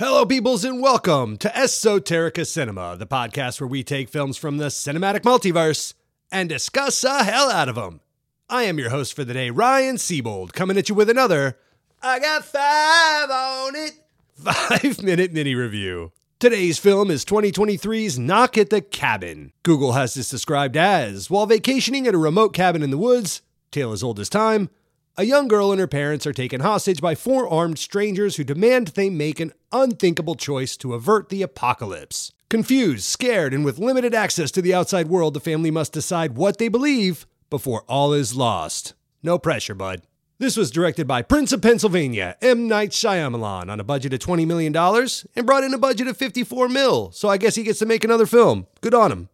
Hello, peoples, and welcome to Esoterica Cinema, the podcast where we take films from the cinematic multiverse and discuss the hell out of them. I am your host for the day, Ryan Siebold, coming at you with another I got five on it five minute mini review. Today's film is 2023's Knock at the Cabin. Google has this described as while vacationing at a remote cabin in the woods, tale as old as time, a young girl and her parents are taken hostage by four armed strangers who demand they make an unthinkable choice to avert the apocalypse. Confused, scared, and with limited access to the outside world, the family must decide what they believe before all is lost. No pressure, bud. This was directed by Prince of Pennsylvania, M. Night Shyamalan, on a budget of $20 million and brought in a budget of 54 mil, so I guess he gets to make another film. Good on him.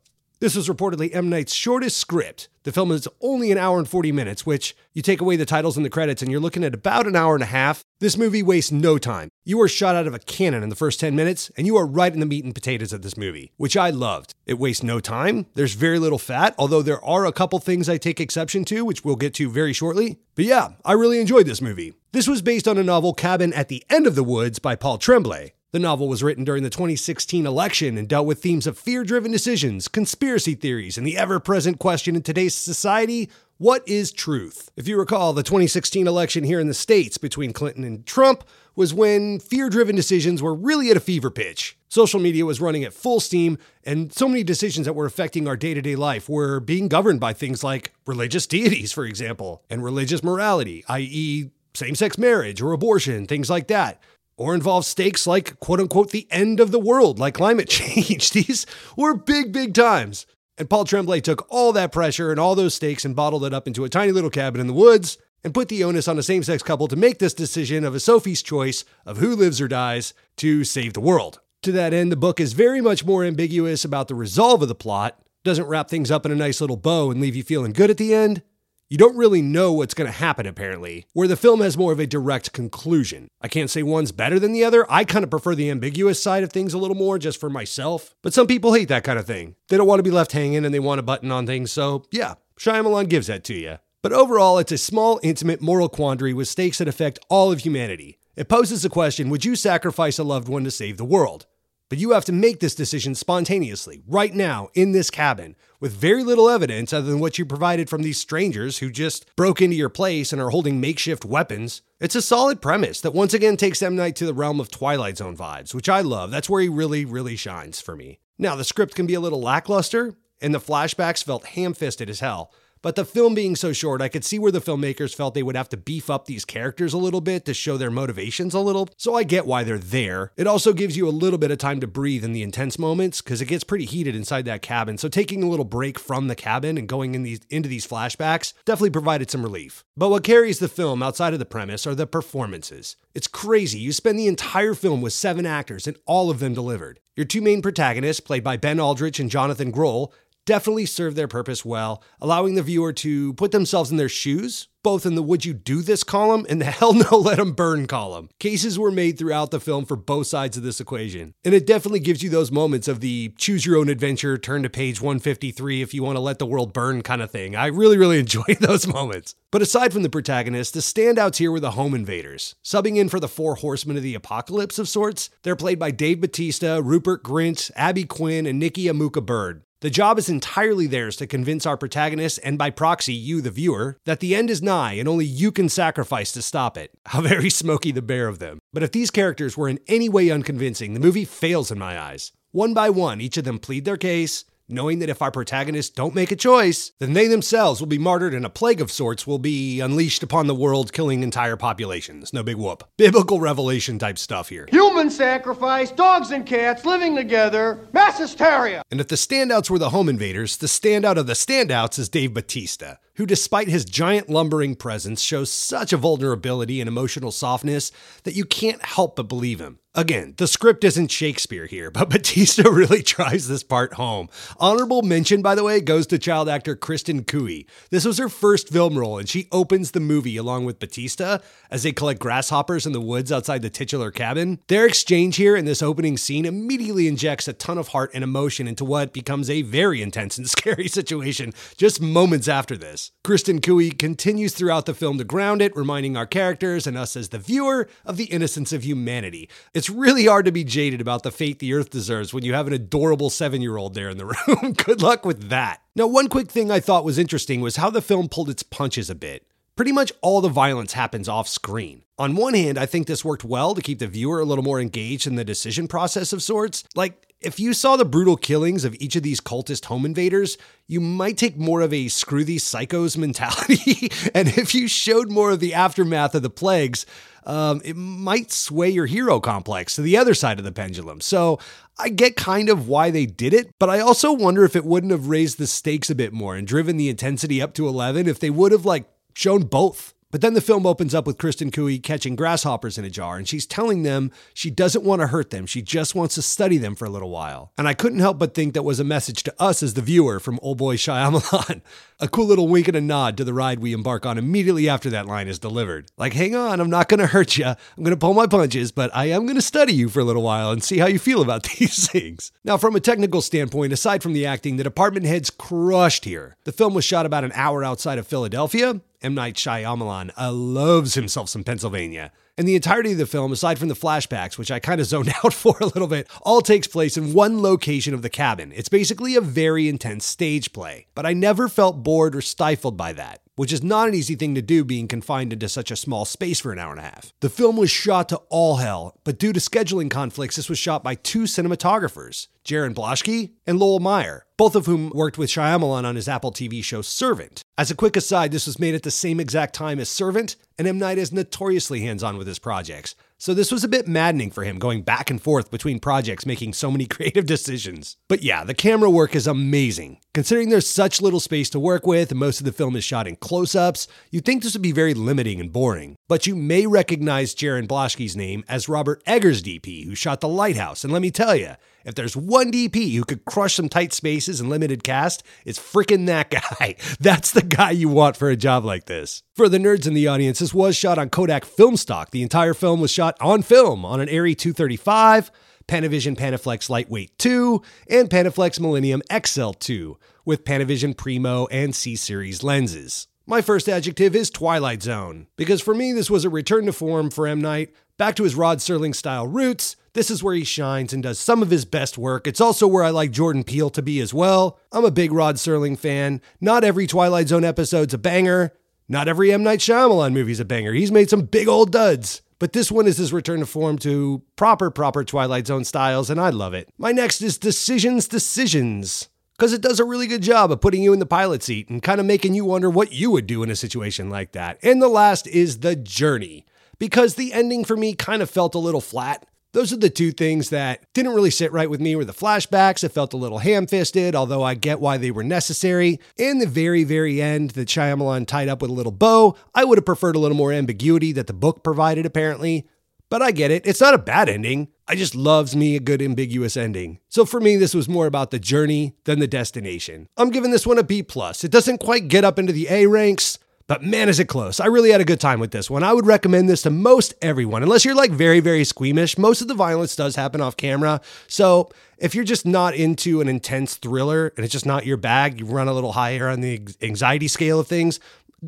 This was reportedly M. Night's shortest script. The film is only an hour and 40 minutes, which you take away the titles and the credits, and you're looking at about an hour and a half. This movie wastes no time. You are shot out of a cannon in the first 10 minutes, and you are right in the meat and potatoes of this movie, which I loved. It wastes no time. There's very little fat, although there are a couple things I take exception to, which we'll get to very shortly. But yeah, I really enjoyed this movie. This was based on a novel, Cabin at the End of the Woods by Paul Tremblay. The novel was written during the 2016 election and dealt with themes of fear driven decisions, conspiracy theories, and the ever present question in today's society what is truth? If you recall, the 2016 election here in the States between Clinton and Trump was when fear driven decisions were really at a fever pitch. Social media was running at full steam, and so many decisions that were affecting our day to day life were being governed by things like religious deities, for example, and religious morality, i.e., same sex marriage or abortion, things like that or involve stakes like quote unquote the end of the world, like climate change. These were big, big times. And Paul Tremblay took all that pressure and all those stakes and bottled it up into a tiny little cabin in the woods and put the onus on a same sex couple to make this decision of a Sophie's choice of who lives or dies to save the world. To that end, the book is very much more ambiguous about the resolve of the plot, doesn't wrap things up in a nice little bow and leave you feeling good at the end, you don't really know what's going to happen, apparently, where the film has more of a direct conclusion. I can't say one's better than the other. I kind of prefer the ambiguous side of things a little more just for myself. But some people hate that kind of thing. They don't want to be left hanging and they want a button on things. So, yeah, Shyamalan gives that to you. But overall, it's a small, intimate moral quandary with stakes that affect all of humanity. It poses the question Would you sacrifice a loved one to save the world? But you have to make this decision spontaneously, right now, in this cabin, with very little evidence other than what you provided from these strangers who just broke into your place and are holding makeshift weapons. It's a solid premise that once again takes M. Night to the realm of Twilight Zone vibes, which I love. That's where he really, really shines for me. Now, the script can be a little lackluster, and the flashbacks felt ham fisted as hell. But the film being so short, I could see where the filmmakers felt they would have to beef up these characters a little bit to show their motivations a little. So I get why they're there. It also gives you a little bit of time to breathe in the intense moments because it gets pretty heated inside that cabin. So taking a little break from the cabin and going in these into these flashbacks definitely provided some relief. But what carries the film outside of the premise are the performances. It's crazy. You spend the entire film with seven actors and all of them delivered. Your two main protagonists, played by Ben Aldridge and Jonathan Groff, definitely serve their purpose well, allowing the viewer to put themselves in their shoes, both in the would you do this column and the hell no let them burn column. Cases were made throughout the film for both sides of this equation. And it definitely gives you those moments of the choose your own adventure, turn to page 153 if you want to let the world burn kind of thing. I really, really enjoyed those moments. But aside from the protagonists, the standouts here were the home invaders. Subbing in for the four horsemen of the apocalypse of sorts, they're played by Dave Bautista, Rupert Grint, Abby Quinn, and Nikki Amuka Bird. The job is entirely theirs to convince our protagonist, and by proxy, you, the viewer, that the end is nigh and only you can sacrifice to stop it. How very Smokey the bear of them. But if these characters were in any way unconvincing, the movie fails in my eyes. One by one, each of them plead their case, knowing that if our protagonists don't make a choice, then they themselves will be martyred and a plague of sorts will be unleashed upon the world, killing entire populations. No big whoop. Biblical revelation type stuff here. Human sacrifice, dogs and cats living together, mass hysteria. And if the standouts were the home invaders, the standout of the standouts is Dave Bautista, who, despite his giant lumbering presence, shows such a vulnerability and emotional softness that you can't help but believe him. Again, the script isn't Shakespeare here, but Bautista really drives this part home. Honorable mention, by the way, goes to child actor Kristen Cui. This was her first film role, and she opens the movie along with Bautista as they collect grasshoppers in the woods outside the titular cabin. Their exchange here in this opening scene immediately injects a ton of heart and emotion into what becomes a very intense and scary situation just moments after this. Kristen Cui continues throughout the film to ground it, reminding our characters and us as the viewer of the innocence of humanity. It's really hard to be jaded about the fate the Earth deserves when you have an adorable seven year old there in the room. Good luck with that. Now, one quick thing I thought was interesting was how the film pulled its punches a bit. Pretty much all the violence happens off screen. On one hand, I think this worked well to keep the viewer a little more engaged in the decision process of sorts. Like, if you saw the brutal killings of each of these cultist home invaders, you might take more of a screw these psychos mentality. and if you showed more of the aftermath of the plagues, um, it might sway your hero complex to the other side of the pendulum. So I get kind of why they did it, but I also wonder if it wouldn't have raised the stakes a bit more and driven the intensity up to 11 if they would have like shown both. But then the film opens up with Kristen Cui catching grasshoppers in a jar, and she's telling them she doesn't want to hurt them. She just wants to study them for a little while. And I couldn't help but think that was a message to us as the viewer from Old Boy Shyamalan. a cool little wink and a nod to the ride we embark on immediately after that line is delivered. Like, hang on, I'm not going to hurt you. I'm going to pull my punches, but I am going to study you for a little while and see how you feel about these things. Now, from a technical standpoint, aside from the acting, the department heads crushed here. The film was shot about an hour outside of Philadelphia M. Night Shyamalan uh, loves himself some Pennsylvania. And the entirety of the film, aside from the flashbacks, which I kind of zoned out for a little bit, all takes place in one location of the cabin. It's basically a very intense stage play, but I never felt bored or stifled by that which is not an easy thing to do being confined into such a small space for an hour and a half. The film was shot to all hell, but due to scheduling conflicts, this was shot by two cinematographers, Jarin Blaschke and Lowell Meyer, both of whom worked with Shyamalan on his Apple TV show Servant. As a quick aside, this was made at the same exact time as Servant, and M. Night is notoriously hands on with his projects. So this was a bit maddening for him going back and forth between projects, making so many creative decisions. But yeah, the camera work is amazing. Considering there's such little space to work with and most of the film is shot in close ups, you'd think this would be very limiting and boring. But you may recognize Jarin Blaschke's name as Robert Eggers DP, who shot The Lighthouse. And let me tell you, if there's one DP who could crush some tight spaces and limited cast, it's freaking that guy. That's the guy you want for a job like this. For the nerds in the audience, this was shot on Kodak film stock. The entire film was shot on film on an ARRI 235, Panavision Panaflex Lightweight 2, and Panaflex Millennium XL2 with Panavision Primo and C Series lenses. My first adjective is Twilight Zone, because for me, this was a return to form for M. Night, back to his Rod Serling style roots, this is where he shines and does some of his best work. It's also where I like Jordan Peele to be as well. I'm a big Rod Serling fan. Not every Twilight Zone episode's a banger. Not every M. Night Shyamalan movie's a banger. He's made some big old duds. But this one is his return to form to proper, proper Twilight Zone styles, and I love it. My next is Decisions, Decisions. Because it does a really good job of putting you in the pilot seat and kind of making you wonder what you would do in a situation like that. And the last is The Journey. Because the ending for me kind of felt a little flat. Those are the two things that didn't really sit right with me were the flashbacks. It felt a little ham fisted, although I get why they were necessary. And the very, very end that Shyamalan tied up with a little bow, I would have preferred a little more ambiguity that the book provided, apparently. But I get it. It's not a bad ending. I just loves me a good ambiguous ending. So for me, this was more about the journey than the destination. I'm giving this one a B plus. It doesn't quite get up into the A ranks, but man, is it close. I really had a good time with this one. I would recommend this to most everyone, unless you're like very, very squeamish. Most of the violence does happen off camera. So if you're just not into an intense thriller and it's just not your bag, you run a little higher on the anxiety scale of things,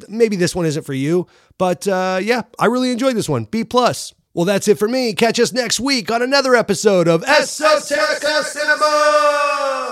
maybe this one isn't for you. But uh, yeah, I really enjoyed this one. B plus. Well, that's it for me. Catch us next week on another episode of Esoterica Cinema.